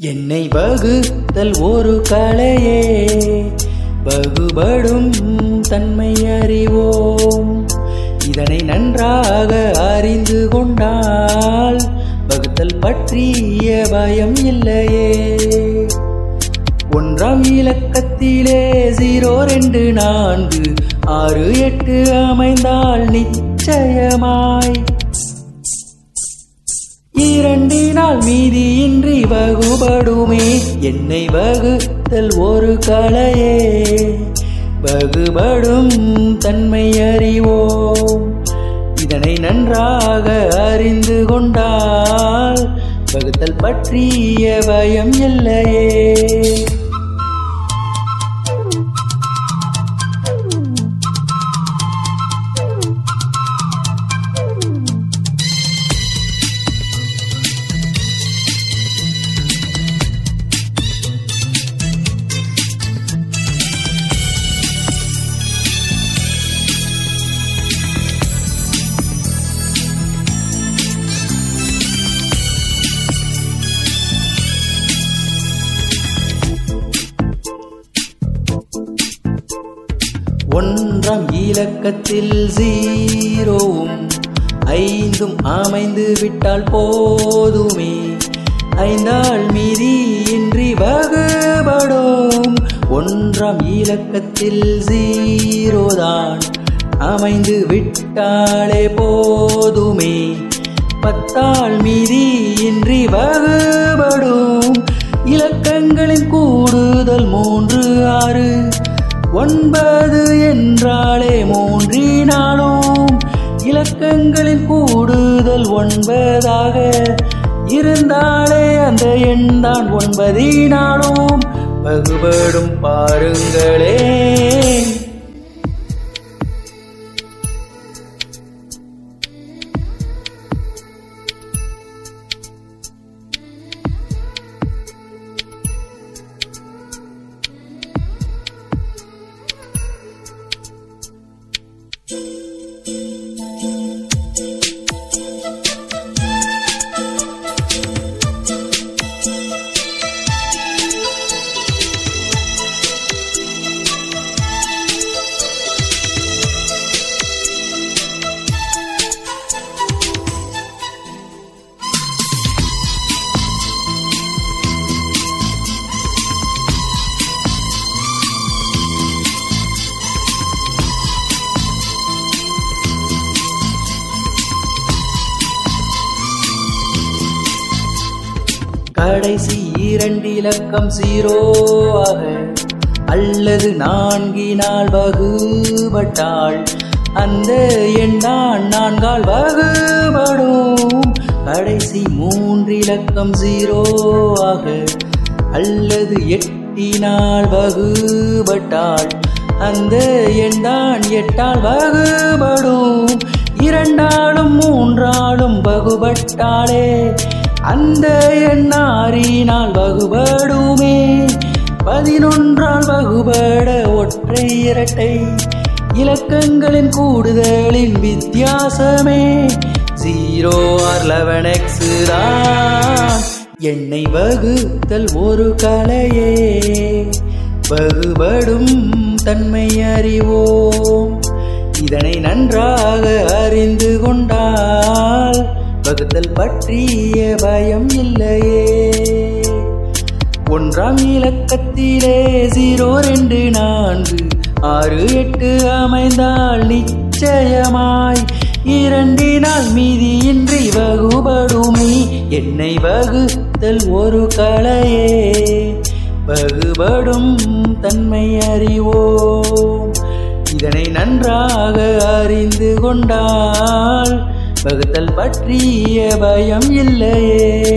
என்னை வகுத்தல் ஒரு கலையே. வகுபடும் தன்மை அறிவோம். இதனை நன்றாக அறிந்து கொண்டால் வகுத்தல் பற்றிய பயம் இல்லையே. ஒன்றாம் இலக்கத்திலே ஜீரோ ரெண்டு நான்கு ஆறு எட்டு அமைந்தால் நிச்சயமாய். இரண்டு இரண்டினால் மீதியின்றி வகுபடுமே. என்னை வகுத்தல் ஒரு கலையே. வகுபடும் தன்மை அறிவோம். இதனை நன்றாக அறிந்து கொண்டால் வகுத்தல் பற்றிய பயம் இல்லையே. ஒன்றாம் இலக்கத்தில் ஜீரோவும் ஐந்தும் அமைந்து விட்டால் போதுமே. ஐந்தாள் மீதி இன்றி வகுபடும். ஒன்றாம் இலக்கத்தில் ஜீரோதான் அமைந்து விட்டாலே போதுமே. பத்தாள் மீதி இன்றி வகுபடும். இலக்கங்களின் கூடுதல் மூன்று ஆறு. ஒன்பது இலக்கங்களின் கூடுதல் ஒன்பதாக. இருந்தாலே அந்த எண் தான் ஒன்பதினாலும் வகுபடும் பாருங்களே. கடைசி இரண்டு இலக்கம் ஜீரோவாக அல்லது நான்கினால் வகுபட்டால் அந்த எண்ணான் நான்கால் வகுபடும். கடைசி மூன்று இலக்கம் ஜீரோவாக அல்லது எட்டினால் வகுபட்டால் அந்த எண்ணான் எட்டால் வகுபடும். இரண்டாலும் மூன்றாலும் வகுபட்டாலே அந்த எண்ணாறினால் வகுபடுமே. பதினொன்றால் வகுபட ஒற்றை இரட்டை. இலக்கங்களின் கூடுதலின் வித்தியாசமே. ஜீரோ ஆர் லெவன் எக்ஸ் தான். எண்ணை வகுத்தல் ஒரு கலையே. வகுபடும் தன்மை அறிவோம் இதனை நன்றாக அறிந்து பற்றிய பயம் இல்லையே. ஒன்றாம் இலக்கத்திலே ஜீரோ ரெண்டு நான்கு ஆறு எட்டு அமைந்தால் நிச்சயமாய் இரண்டினால் மீதியின்றி வகுபடுமே. என்னை வகுத்தல் ஒரு கலையே. வகுபடும் தன்மை அறிவோம். இதனை நன்றாக அறிந்து கொண்டால் வகுத்தல் பற்றிய பயம் இல்லையே.